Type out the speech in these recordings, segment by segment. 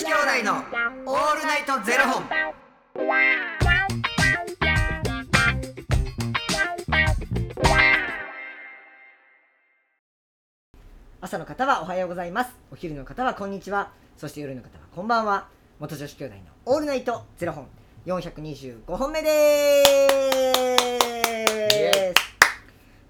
子兄弟のオールナイトゼロ本。朝の方はおはようございます。お昼の方はこんにちは。そして夜の方はこんばんは。元女子兄弟のオールナイトゼロ本。425本目です。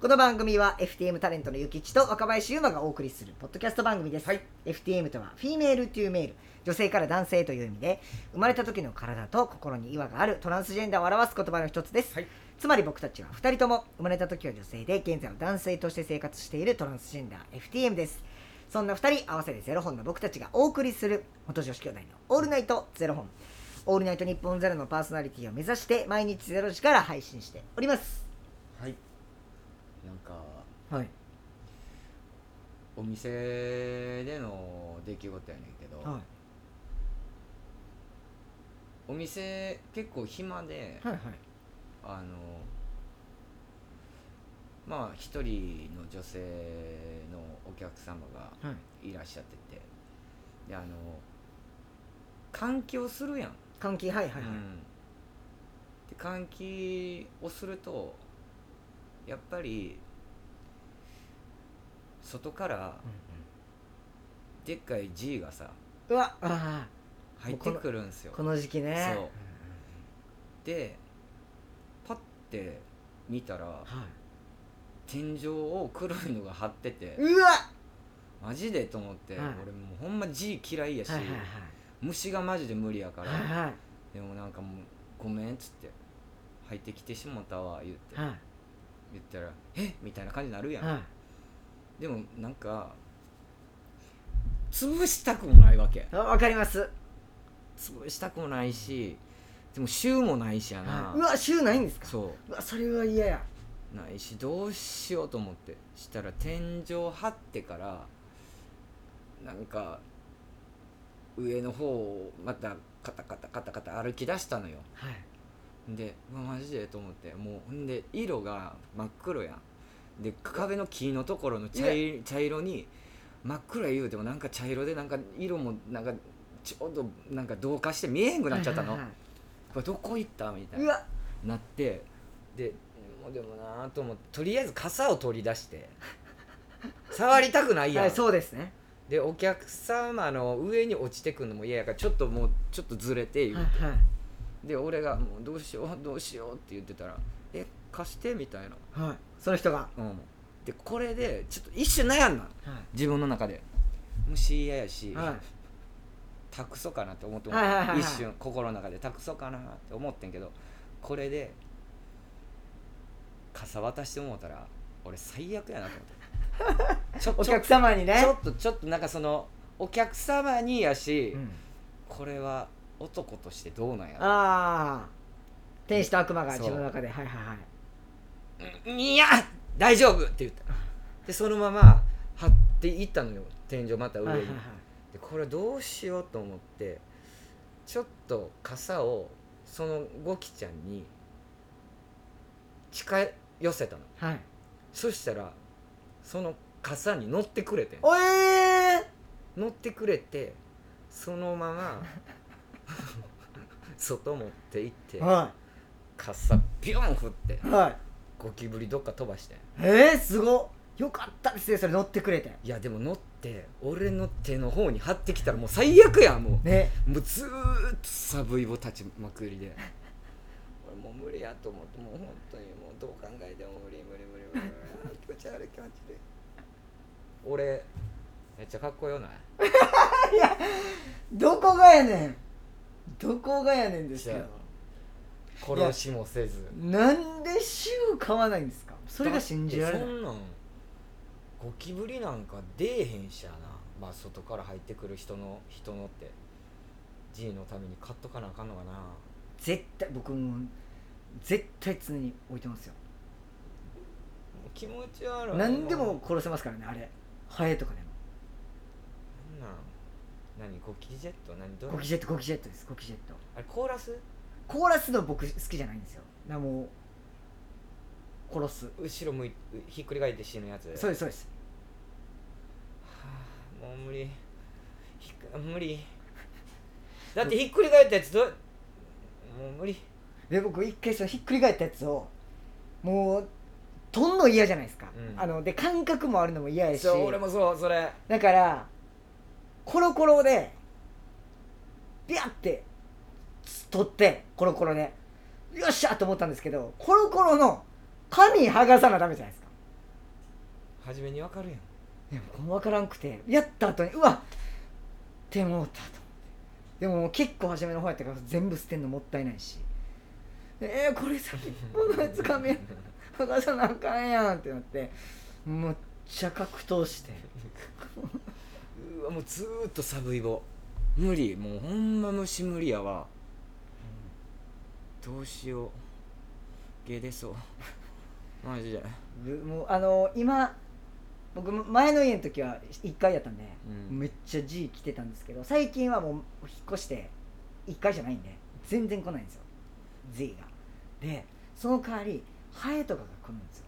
この番組は FTM タレントのゆきちと若林優馬がお送りするポッドキャスト番組です、FTM とはフィメールというメール。女性から男性という意味で生まれた時の体と心に違和がある。トランスジェンダーを表す言葉の一つです、はい。つまり僕たちは2人とも生まれた時は女性で現在は男性として生活しているトランスジェンダー FTM です。そんな2人合わせてゼロ本の僕たちがお送りする元女子兄弟のオールナイトゼロ本。オールナイト日本ゼロのパーソナリティを目指して毎日ゼロ時から配信しております。はいなんかはい。お店での出来事やねんけど、はい。お店結構暇で、はいはい。あのまあ一人の女性のお客様がはい。いらっしゃっててであの換気をするやん、換気はいはいはい、うん。で換気をするとやっぱり外からでっかい G がさうわあ入ってくるんすよ。ーこの時期ね。そう。でパッて見たらは天井を黒いのが張っててい、うわ！マジでと思って、はい。俺もうほんま G 嫌いやし、はいはい虫がマジで無理やから、はいはい。はいでもなんかもう「ごめん」っつって「入ってきてしもたわ」言って、はい言ったら「え？みたいな感じになるやん、はい。でもなんか潰したくもないわけ。あわかります。潰したくもないしでも週もないしやな、はい。うわ週ないんですか？そう。わそれは嫌や。ないしどうしようと思って。したら天井張ってからなんか上の方をまたカタカタカタカタ歩き出したのよ。はいでうわマジでと思ってもうほんで色が真っ黒やん。で壁の木のところの茶い茶色に真っ黒や言うてもなんか茶色でなんか色もなんかちょうどなんか同化して見えへんくなっちゃったの、これどこ行ったみたいうなわ。なってでもうでもなと思ってとりあえず傘を取り出して 触りたくないやん、はいそうですね。でお客様の上に落ちてくるのも嫌やからちょっともうちょっとずれて言うはいはいで俺が「もうどうしようどうしよう」って言ってたら「え貸して」みたいな、はい。その人が。うん、でこれでちょっと一瞬悩んだの。は自分の中で。虫嫌やし、いはい。託そうかなって思っても、はいはいはいはい。一瞬心の中で。託そうかなって思ってんけどこれで傘渡してもうたら俺最悪やなと思って。ちょお客様にね。ちょっとちょっとなんかそのお客様にやし、うん。これは男としてどうなんやろ？ああ天使と悪魔が自分の中で。はいはいはい。うんいや大丈夫って言った。でそのまま張っていったのよ天井また上に、はいはいはい。でこれどうしようと思ってちょっと傘をそのゴキちゃんに近寄せたの。はい。そしたらその傘に乗ってくれてんおえ乗ってくれてそのまま 外持って行ってー、は傘ビョン振っていはい。ゴキブリどっか飛ばして。えー、すごっ。よかったですねそれ乗ってくれて。いやでも乗って俺の手の方に張ってきたらもう最悪やんもう。ね。もうずーっとサブイボ立ちまくりで。俺もう無理やと思ってもう本当にもうどう考えても無理無理無理無理無理気持ち悪い気持ち悪い俺めっちゃかっこよないどこがやねんどこがやねんですけど殺しもせず。なんで週買わないんですか。それが信じられない。そんなんゴキブリなんか出えへんしやな。まあ外から入ってくる人の人のって。G のために買っとかなあかんのかな。絶対僕も絶対常に置いてますよ。気持ち悪い。何でも殺せますからねあれ。ハエとかでも。なんなん？何ゴキジェット？何どうゴキジェットゴキジェットです。ゴキジェット。あれコーラス？コーラスの僕好きじゃないんですよ。だからもう殺す。後ろ向いひっくり返って死ぬやつ？そうですそうです。はあもう無理。ひっく無理。だってひっくり返ったやつどう？もう無理。で僕一回そのひっくり返ったやつをもうとんの嫌じゃないですか、うん。あので感覚もあるのも嫌やし。そう俺もそうそれ。だからコロコロでビャって取ってコロコロで。よっしゃと思ったんですけどコロコロの紙剥がさなダメじゃないですか。初めにわかるやん。でも分からんくてやった後にうわって思ったと思って。でも結構初めの方やったから全部捨てんのもったいないし。えー、これさこのやつ紙 剥がさなあかんやんってなってむっちゃ格闘して。うわもうずーっとサブイボ。無理。もうほんま虫無理やわ、どうしよう。ゲ出そう。マジで。ぶもうあの今僕前の家の時は1階やったんで、うん。めっちゃ G 来てたんですけど最近はもう引っ越して1階じゃないんで全然来ないんですよ。Z が。でその代わりハエとかが来るんですよ。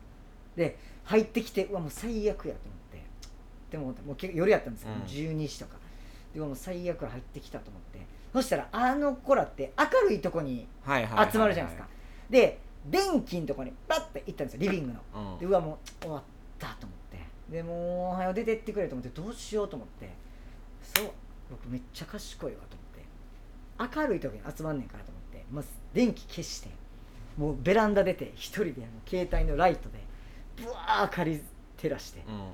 で入ってきてうわもう最悪やと思ってでももう夜やったんですけど、うん。12時とか。でもう最悪入ってきたと思って。そしたらあの子らって明るいとこに集まるじゃないですか、で電気のとこにパッて行ったんですよ。リビングの。うん。でうわもう終わったと思って。でもうおはよう出てってくれと思ってどうしようと思って。そう僕めっちゃ賢いわと思って。明るい時に集まんねんからと思って。まず電気消して。もうベランダ出て一人であの携帯のライトでブワー明かり照らして。うん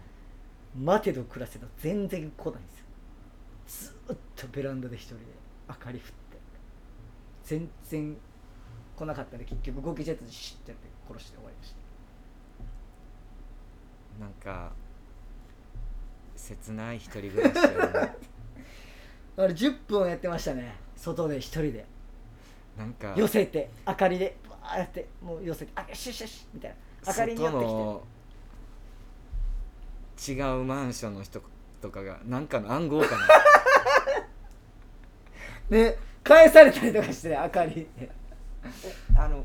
待てど暮らせど全然来ないんですよ。ずーっとベランダで一人で明かり振って。全然来なかったんで結局ゴキジェットでシュッてやって殺して終わりました。なんか切ない一人暮らしやな。あれ10分やってましたね。外で一人で。なんか寄せて明かりでブワーやってもう寄せてあよしよしよしみたいな。明かりに寄ってきて違うマンションの人とかがなんかの暗号かな。で返されたりとかして明かり。であの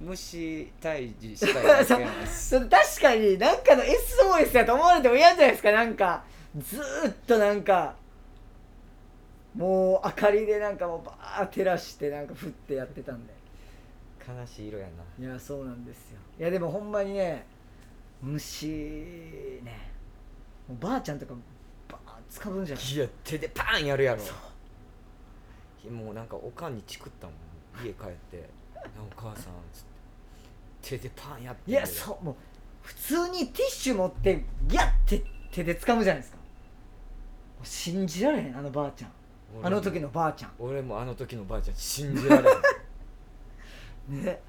虫退治したいだけなん。です確かになんかの SOS やと思われても嫌じゃないですか。なんかずーっとなんかもう明かりでなんかもうバー照らしてなんか振ってやってたんで。悲しい色やな。いやそうなんですよ。いやでもほんまにね虫ねもうばあちゃんとかバーッ使うんじゃないいや手でパンやるやろ。いやもうなんかおかんにチクったもん家帰って「お母さん」つって。手でパンやっていやそうもう普通にティッシュ持ってギャッて手で掴むじゃないですか。もう信じられへんあのばあちゃん。あの時のばあちゃ俺もあの時のばあちゃん信じられへんん。ね。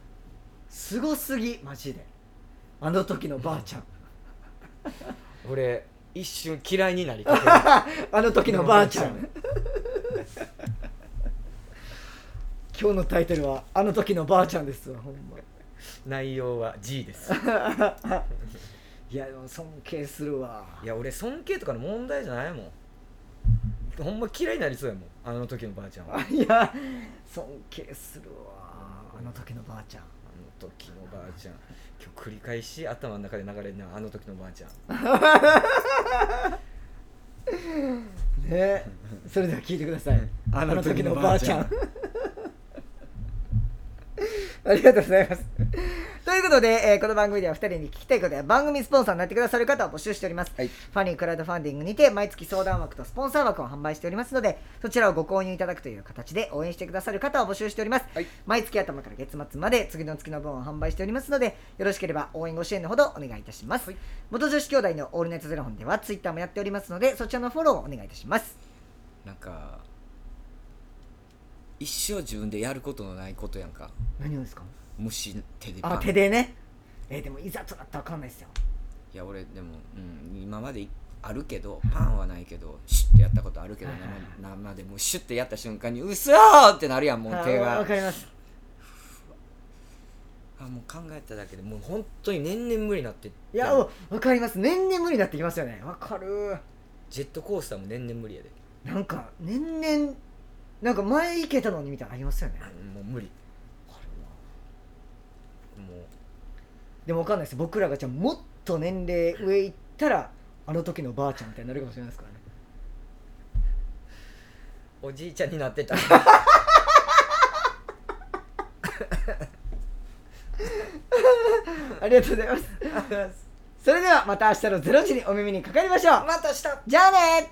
すごすぎマジで。あの時のばあちゃん。俺一瞬嫌いになりかけた あの時のばあちゃん。今日のタイトルは「あの時のばあちゃん」ですわほんま内容は G です。いやでも尊敬するわ。いや俺尊敬とかの問題じゃないもん。ほんま嫌いになりそうやもんあの時のばあちゃんは。あいや尊敬するわあの時のばあちゃん。の時のばあちゃん。今日繰り返し頭の中で流れるなあの時のばあちゃん。ね。それでは聞いてください。ああのの時のばあちゃん。ば ありがとうございます。ということで、えーこの番組では2人に聞きたいことや番組スポンサーになってくださる方を募集しております、はい。ファニークラウドファンディングにて毎月相談枠とスポンサー枠を販売しておりますのでそちらをご購入いただくという形で応援してくださる方を募集しております、はい。毎月頭から月末まで次の月の分を販売しておりますのでよろしければ応援ご支援のほどお願いいたします、元女子兄弟のオールナイトゼロ本ではツイッターもやっておりますのでそちらのフォローをお願いいたします。なんか一生自分でやることのないことやんか。何をですか？虫手でパン。あ手でね。えーでもいざとなったら分かんないですよ。いや俺でも、うん、今までいあるけどパンはないけどシュッてやったことあるけど生生でもうシュッてやった瞬間にうそーってなるやんもう手あが。わかります。あもう考えただけでもう本当に年々無理になってっいやわかります。年々無理になってきますよね。わかる。ジェットコースターも年々無理やで。なんか年々なんか前行けたのにみたいなのありますよね。もう無理もう。でも分かんないです。僕らがじゃもっと年齢上いったらあの時のばあちゃんみたいになるかもしれないですからね。おじいちゃんになってた。ありがとうございます。それではまた明日の0時にお耳にかかりましょう。また明日。じゃあね